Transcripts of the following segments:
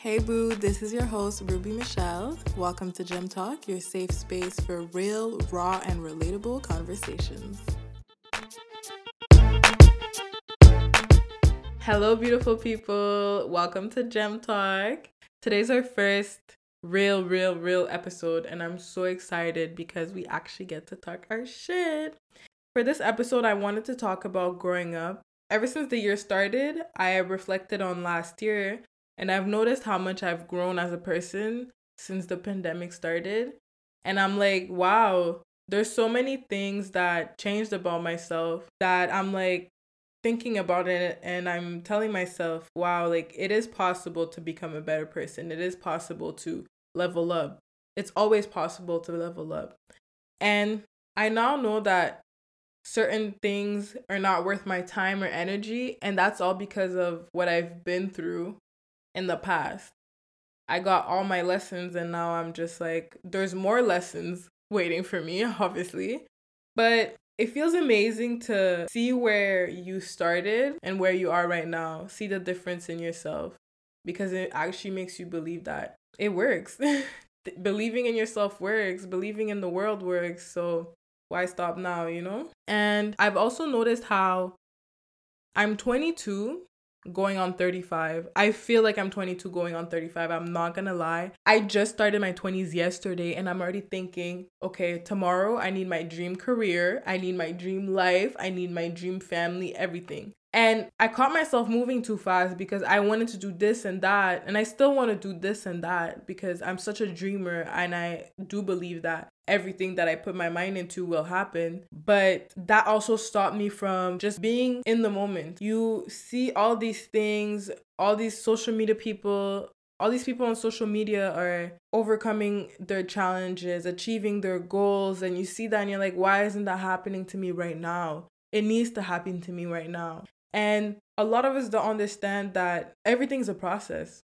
Hey boo, this is your host Ruby Michelle. Welcome to Gem Talk, your safe space for real, raw, and relatable conversations. Hello, beautiful people. Welcome to Gem Talk. Today's our first real, real, real episode, and I'm so excited because we actually get to talk our shit. For this episode, I wanted to talk about growing up. Ever since the year started, I reflected on last year and I've noticed how much I've grown as a person since the pandemic started. And I'm like, wow, there's so many things that changed about myself that I'm like thinking about it and I'm telling myself, wow, like it is possible to become a better person. It is possible to level up. It's always possible to level up. And I now know that certain things are not worth my time or energy. And that's all because of what I've been through in the past. I got all my lessons and now I'm just like, there's more lessons waiting for me, obviously. But it feels amazing to see where you started and where you are right now, see the difference in yourself because it actually makes you believe that it works. believing in yourself works, believing in the world works. So why stop now, you know? And I've also noticed how I'm 22 going on 35. I feel like I'm 22 going on 35. I'm not gonna lie. I just started my 20s yesterday and I'm already thinking, okay, tomorrow I need my dream career, I need my dream life, I need my dream family, everything. And I caught myself moving too fast because I wanted to do this and that. And I still want to do this and that because I'm such a dreamer and I do believe that everything that I put my mind into will happen. But that also stopped me from just being in the moment. You see all these things, all these social media people, all these people on social media are overcoming their challenges, achieving their goals, and you see that and you're like, why isn't that happening to me right now? It needs to happen to me right now. And a lot of us don't understand that everything's a process.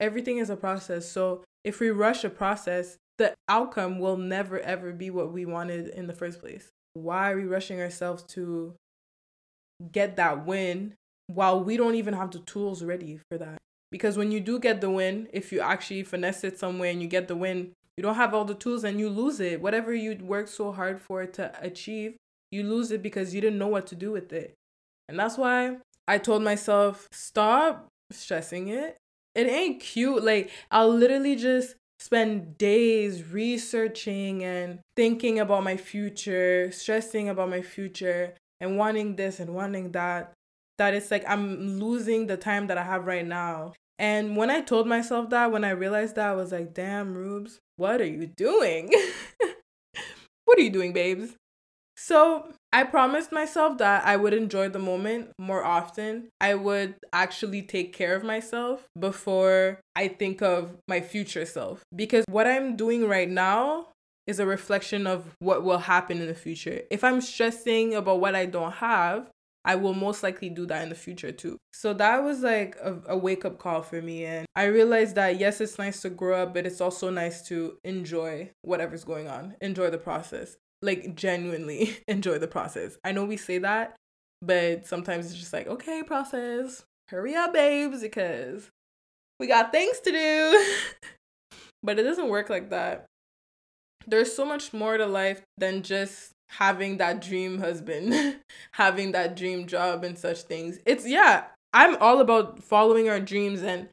Everything is a process. So if we rush a process, the outcome will never ever be what we wanted in the first place. Why are we rushing ourselves to get that win while we don't even have the tools ready for that? Because when you do get the win, if you actually finesse it somewhere and you get the win, you don't have all the tools and you lose it. Whatever you worked so hard for to achieve, you lose it because you didn't know what to do with it. And that's why I told myself, stop stressing it. It ain't cute. Like, I'll literally just spend days researching and thinking about my future, stressing about my future, and wanting this and wanting that. That it's like I'm losing the time that I have right now. And when I told myself that, when I realized that, I was like, damn, Rubes, what are you doing? what are you doing, babes? So I promised myself that I would enjoy the moment more often. I would actually take care of myself before I think of my future self. Because what I'm doing right now is a reflection of what will happen in the future. If I'm stressing about what I don't have, I will most likely do that in the future too. So that was like a, a wake up call for me. And I realized that yes, it's nice to grow up, but it's also nice to enjoy whatever's going on, enjoy the process like genuinely enjoy the process. I know we say that, but sometimes it's just like, okay, process, hurry up, babes, because we got things to do. but it doesn't work like that. There's so much more to life than just having that dream husband, having that dream job, and such things. It's, yeah, I'm all about following our dreams and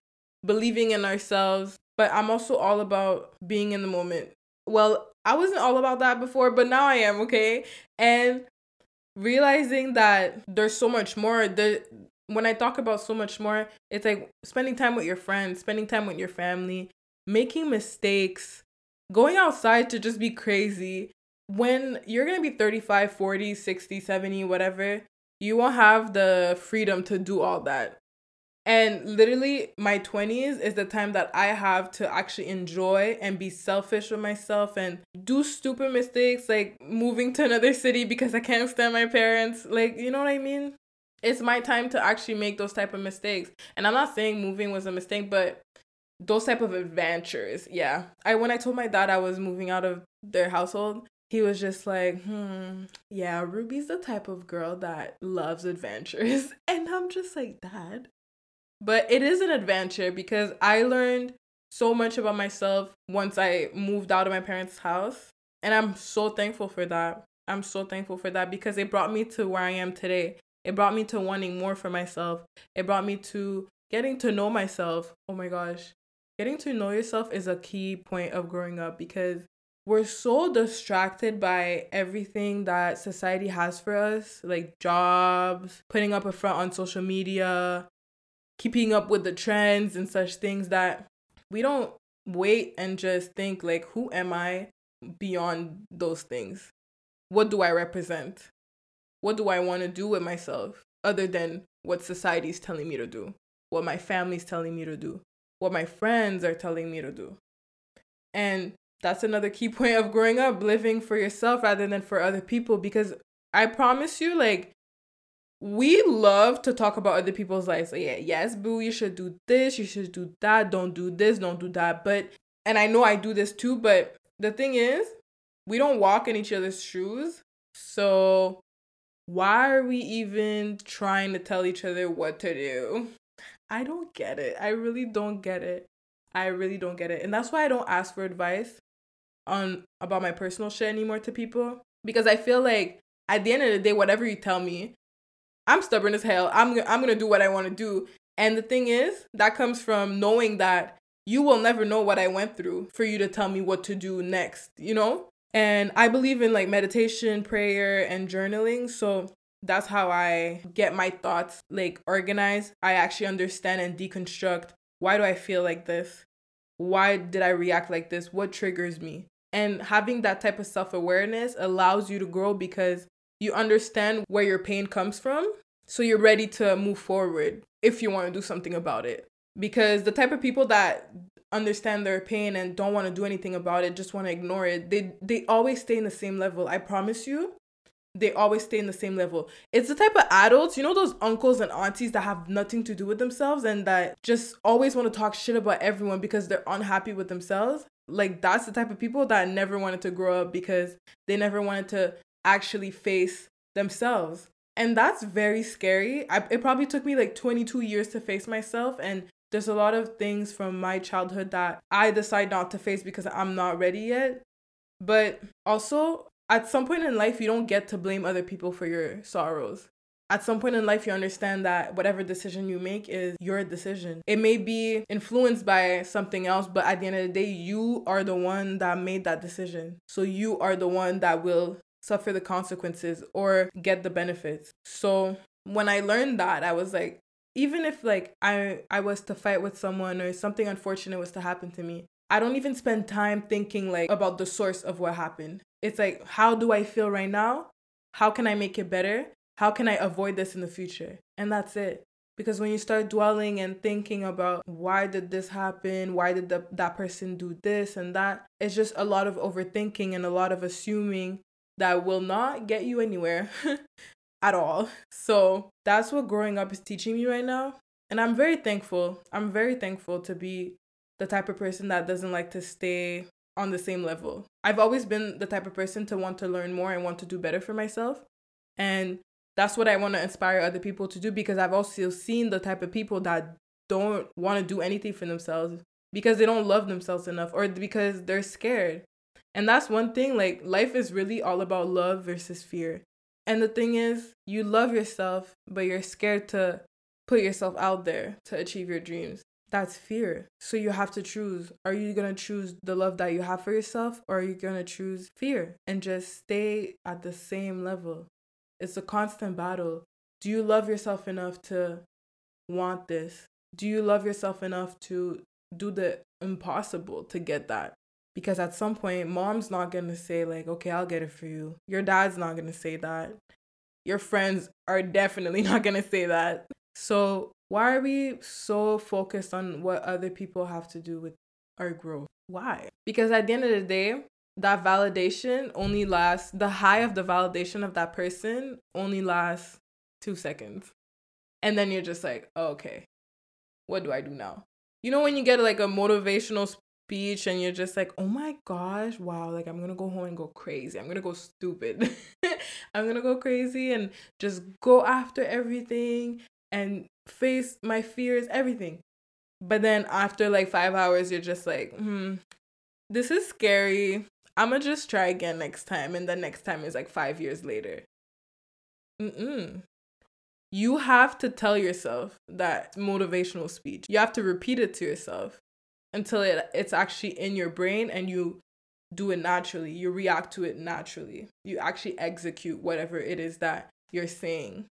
believing in ourselves, but I'm also all about being in the moment. Well, I wasn't all about that before, but now I am, okay? And realizing that there's so much more the when I talk about so much more, it's like spending time with your friends, spending time with your family, making mistakes, going outside to just be crazy. When you're going to be 35, 40, 60, 70, whatever, you won't have the freedom to do all that. And literally, my 20s is the time that I have to actually enjoy and be selfish with myself and do stupid mistakes like moving to another city because I can't stand my parents. Like, you know what I mean? It's my time to actually make those type of mistakes. And I'm not saying moving was a mistake, but those type of adventures. Yeah. I when I told my dad I was moving out of their household, he was just like, hmm, yeah, Ruby's the type of girl that loves adventures. And I'm just like, Dad, But it is an adventure because I learned so much about myself once I moved out of my parents' house. And I'm so thankful for that. I'm so thankful for that because it brought me to where I am today. It brought me to wanting more for myself. It brought me to getting to know myself. Oh my gosh. Getting to know yourself is a key point of growing up because we're so distracted by everything that society has for us, like jobs, putting up a front on social media, keeping up with the trends and such things that we don't wait and just think like who am I beyond those things? What do I represent? What do I want to do with myself other than what society is telling me to do? What my family's telling me to do? What my friends are telling me to do? And that's another key point of growing up, living for yourself rather than for other people because I promise you like we love to talk about other people's lives. Like, yeah, yes, boo, you should do this, you should do that, don't do this, don't do that. But, and I know I do this too, but the thing is, we don't walk in each other's shoes. So, why are we even trying to tell each other what to do? I don't get it. I really don't get it. I really don't get it. And that's why I don't ask for advice on about my personal shit anymore to people because I feel like at the end of the day whatever you tell me I'm stubborn as hell. I'm I'm to do what I want to do. And the thing is, that comes from knowing that you will never know what I went through for you to tell me what to do next, you know? And I believe in like meditation, prayer, and journaling. So that's how I get my thoughts like organized. I actually understand and deconstruct why do I feel like this? Why did I react like this? What triggers me? And having that type of self awareness allows you to grow because you understand where your pain comes from. So you're ready to move forward if you want to do something about it. Because the type of people that understand their pain and don't want to do anything about it, just want to ignore it, they they always stay in the same level. I promise you. They always stay in the same level. It's the type of adults, you know, those uncles and aunties that have nothing to do with themselves and that just always want to talk shit about everyone because they're unhappy with themselves. Like, that's the type of people that never wanted to grow up because they never wanted to actually face themselves. And that's very scary. I, it probably took me like 22 years to face myself. And there's a lot of things from my childhood that I decide not to face because I'm not ready yet. But also, at some point in life, you don't get to blame other people for your sorrows. At some point in life, you understand that whatever decision you make is your decision. It may be influenced by something else, but at the end of the day, you are the one that made that decision. So you are the one that will suffer the consequences or get the benefits. So when I learned that, I was like, even if like I I was to fight with someone or something unfortunate was to happen to me, I don't even spend time thinking like about the source of what happened. It's like how do I feel right now? How can I make it better? How can I avoid this in the future? And that's it. Because when you start dwelling and thinking about why did this happen? Why did the, that person do this and that? It's just a lot of overthinking and a lot of assuming that will not get you anywhere at all. So that's what growing up is teaching me right now. And I'm very thankful. I'm very thankful to be the type of person that doesn't like to stay on the same level. I've always been the type of person to want to learn more and want to do better for myself. And that's what I want to inspire other people to do because I've also seen the type of people that don't want to do anything for themselves because they don't love themselves enough or because they're scared. And that's one thing, like, life is really all about love versus fear. And the thing is, you love yourself, but you're scared to put yourself out there to achieve your dreams. That's fear. So you have to choose. Are you going to choose the love that you have for yourself, or are you going to choose fear and just stay at the same level? It's a constant battle. Do you love yourself enough to want this? Do you love yourself enough to do the impossible to get that? Because at some point mom's not going to say like okay i'll get it for you. Your dad's not going to say that. Your friends are definitely not going to say that. So why are we so focused on what other people have to do with our growth? Why? Because at the end of the day that validation only lasts the high of the validation of that person only lasts two seconds. And then you're just like oh, okay. What do i do now? You know when you get like a motivational speech and you're just like, oh my gosh, wow, like I'm gonna go home and go crazy. I'm gonna go stupid. I'm gonna go crazy and just go after everything and face my fears, everything. But then after like five hours, you're just like, hmm, this is scary. I'm gonna just try again next time. And the next time is like five years later. Mm-mm. You have to tell yourself that motivational speech. You have to repeat it to yourself until it, it's actually in your brain and you do it naturally. You react to it naturally. You actually execute whatever it is that you're saying.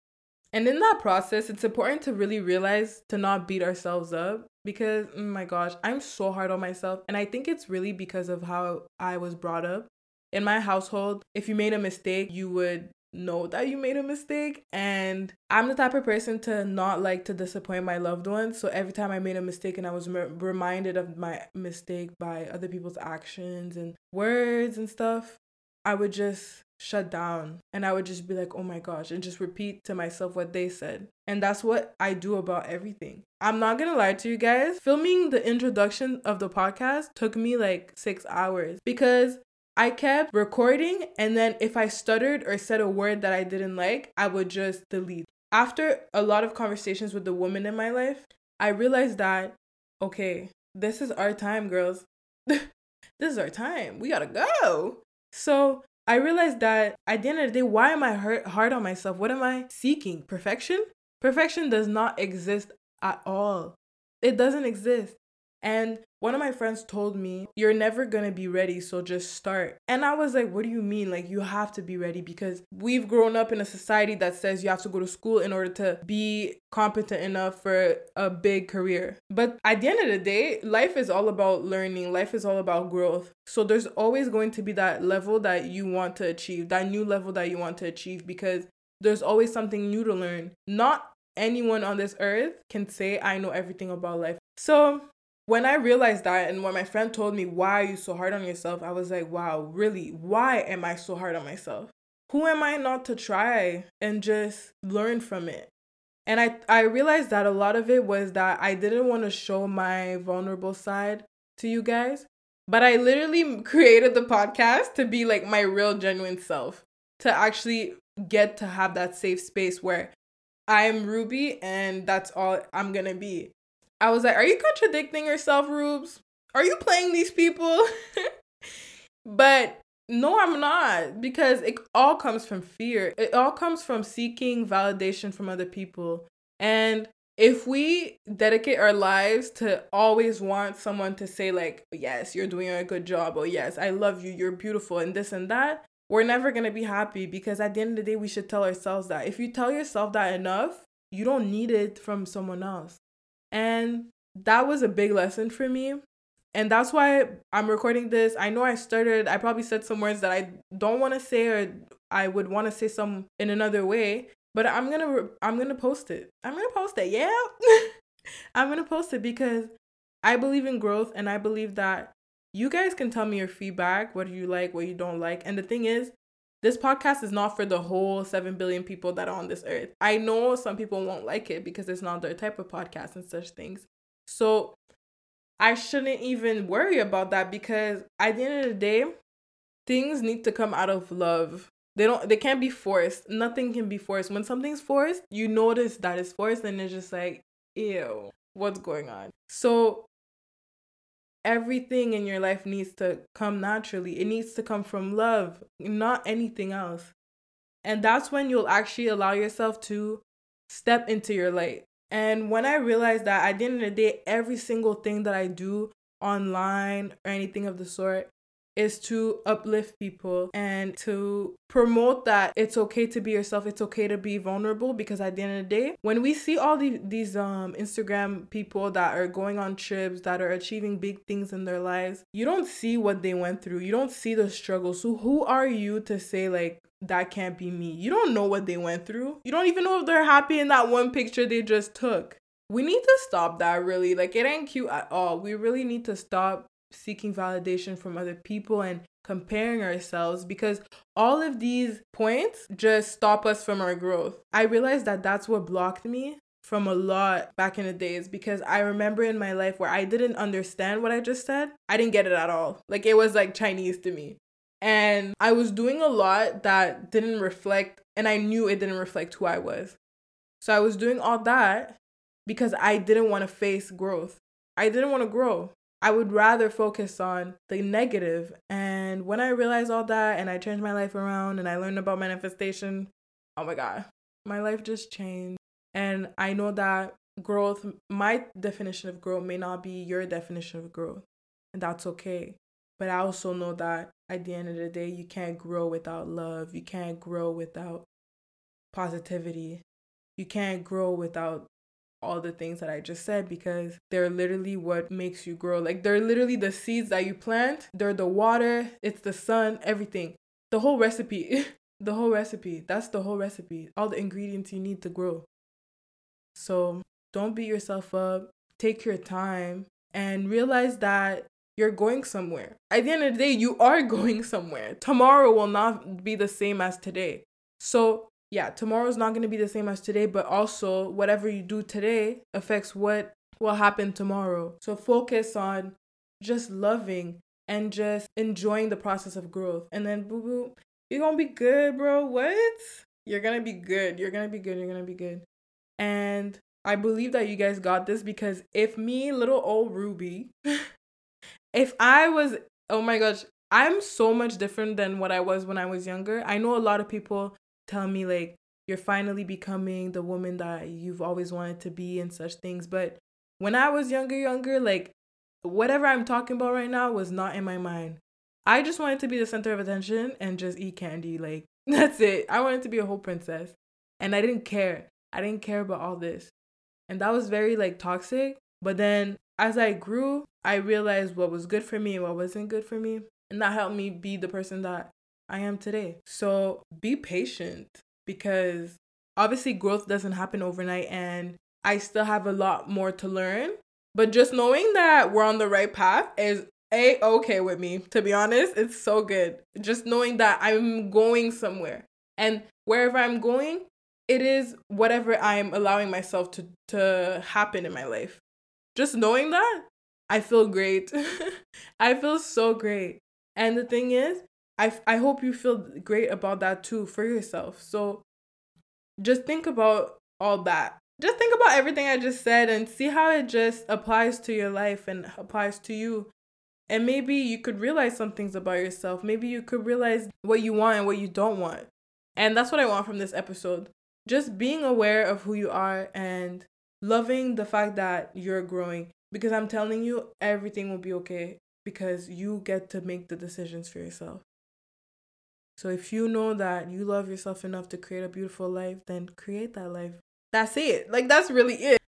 And in that process, it's important to really realize to not beat ourselves up because, oh my gosh, I'm so hard on myself. And I think it's really because of how I was brought up. In my household, if you made a mistake, you would know that you made a mistake. And I'm the type of person to not like to disappoint my loved ones. So every time I made a mistake and I was m- reminded of my mistake by other people's actions and words and stuff, I would just shut down and I would just be like, oh my gosh, and just repeat to myself what they said. And that's what I do about everything. I'm not gonna lie to you guys, filming the introduction of the podcast took me like six hours because I kept recording, and then if I stuttered or said a word that I didn't like, I would just delete. After a lot of conversations with the women in my life, I realized that, okay, this is our time, girls. this is our time. We gotta go. So I realized that at the end of the day, why am I hurt, hard on myself? What am I seeking? Perfection? Perfection does not exist at all. It doesn't exist. And one of my friends told me, You're never gonna be ready, so just start. And I was like, What do you mean? Like, you have to be ready because we've grown up in a society that says you have to go to school in order to be competent enough for a big career. But at the end of the day, life is all about learning, life is all about growth. So there's always going to be that level that you want to achieve, that new level that you want to achieve because there's always something new to learn. Not anyone on this earth can say, I know everything about life. So when I realized that and when my friend told me, why are you so hard on yourself? I was like, wow, really? Why am I so hard on myself? Who am I not to try and just learn from it? And I, I realized that a lot of it was that I didn't want to show my vulnerable side to you guys. But I literally created the podcast to be like my real, genuine self, to actually get to have that safe space where I'm Ruby and that's all I'm gonna be. I was like, Are you contradicting yourself, Rubes? Are you playing these people? but no, I'm not because it all comes from fear. It all comes from seeking validation from other people. And if we dedicate our lives to always want someone to say, like, yes, you're doing a good job, or yes, I love you, you're beautiful, and this and that, we're never gonna be happy because at the end of the day, we should tell ourselves that. If you tell yourself that enough, you don't need it from someone else. And that was a big lesson for me. And that's why I'm recording this. I know I started, I probably said some words that I don't want to say or I would want to say some in another way, but I'm going to I'm going to post it. I'm going to post it. Yeah. I'm going to post it because I believe in growth and I believe that you guys can tell me your feedback, what you like, what you don't like. And the thing is, this podcast is not for the whole 7 billion people that are on this earth. I know some people won't like it because it's not their type of podcast and such things. So I shouldn't even worry about that because at the end of the day, things need to come out of love. They don't they can't be forced. Nothing can be forced. When something's forced, you notice that it's forced and it's just like, ew, what's going on? So everything in your life needs to come naturally. It needs to come from love, not anything else. And that's when you'll actually allow yourself to step into your light. And when I realized that at the end of the day, every single thing that I do online or anything of the sort is to uplift people and to promote that it's okay to be yourself it's okay to be vulnerable because at the end of the day when we see all these these um instagram people that are going on trips that are achieving big things in their lives you don't see what they went through. You don't see the struggle. So who are you to say like that can't be me? You don't know what they went through. You don't even know if they're happy in that one picture they just took. We need to stop that really. Like it ain't cute at all. We really need to stop seeking validation from other people and comparing ourselves because all of these points just stop us from our growth. I realized that that's what blocked me from a lot back in the days because I remember in my life where I didn't understand what I just said. I didn't get it at all. Like it was like Chinese to me. And I was doing a lot that didn't reflect, and I knew it didn't reflect who I was. So I was doing all that because I didn't want to face growth. I didn't want to grow. I would rather focus on the negative. And when I realized all that and I changed my life around and I learned about manifestation, oh my God, my life just changed. And I know that growth, my definition of growth may not be your definition of growth. And that's okay. But I also know that at the end of the day, you can't grow without love. You can't grow without positivity. You can't grow without all the things that I just said because they're literally what makes you grow. Like they're literally the seeds that you plant, they're the water, it's the sun, everything. The whole recipe. the whole recipe. That's the whole recipe. All the ingredients you need to grow. So don't beat yourself up. Take your time and realize that you're going somewhere. At the end of the day, you are going somewhere. Tomorrow will not be the same as today. So yeah, tomorrow's not going to be the same as today, but also whatever you do today affects what will happen tomorrow. So focus on just loving and just enjoying the process of growth. And then, boo boo, you're going to be good, bro. What? You're going to be good. You're going to be good. You're going to be good. And I believe that you guys got this because if me, little old Ruby, if I was, oh my gosh, I'm so much different than what I was when I was younger. I know a lot of people tell me like you're finally becoming the woman that you've always wanted to be and such things. But when I was younger, younger, like whatever I'm talking about right now was not in my mind. I just wanted to be the center of attention and just eat candy. Like that's it. I wanted to be a whole princess. And I didn't care. I didn't care about all this. And that was very like toxic. But then as I grew, I realized what was good for me and what wasn't good for me. And that helped me be the person that I am today. So be patient because obviously growth doesn't happen overnight and I still have a lot more to learn. But just knowing that we're on the right path is a okay with me. To be honest, it's so good. Just knowing that I'm going somewhere. And wherever I'm going, it is whatever I'm allowing myself to to happen in my life. Just knowing that, I feel great. I feel so great. And the thing is, I, I hope you feel great about that too for yourself. So just think about all that. Just think about everything I just said and see how it just applies to your life and applies to you. And maybe you could realize some things about yourself. Maybe you could realize what you want and what you don't want. And that's what I want from this episode. Just being aware of who you are and loving the fact that you're growing. Because I'm telling you, everything will be okay because you get to make the decisions for yourself. So if you know that you love yourself enough to create a beautiful life, then create that life. That's it. Like that's really it.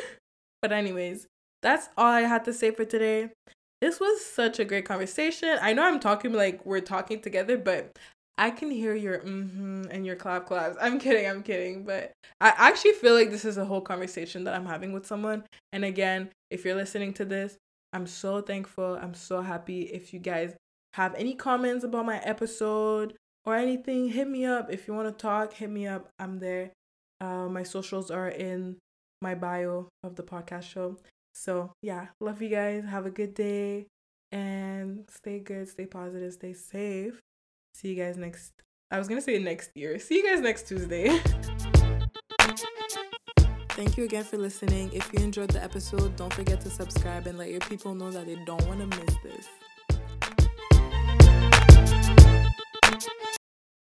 but anyways, that's all I had to say for today. This was such a great conversation. I know I'm talking like we're talking together, but I can hear your mm-hmm and your clap claps. I'm kidding, I'm kidding. But I actually feel like this is a whole conversation that I'm having with someone. And again, if you're listening to this, I'm so thankful. I'm so happy. If you guys have any comments about my episode or anything, hit me up. If you want to talk, hit me up. I'm there. Uh, my socials are in my bio of the podcast show. So, yeah, love you guys. Have a good day and stay good, stay positive, stay safe. See you guys next. I was going to say next year. See you guys next Tuesday. Thank you again for listening. If you enjoyed the episode, don't forget to subscribe and let your people know that they don't want to miss this.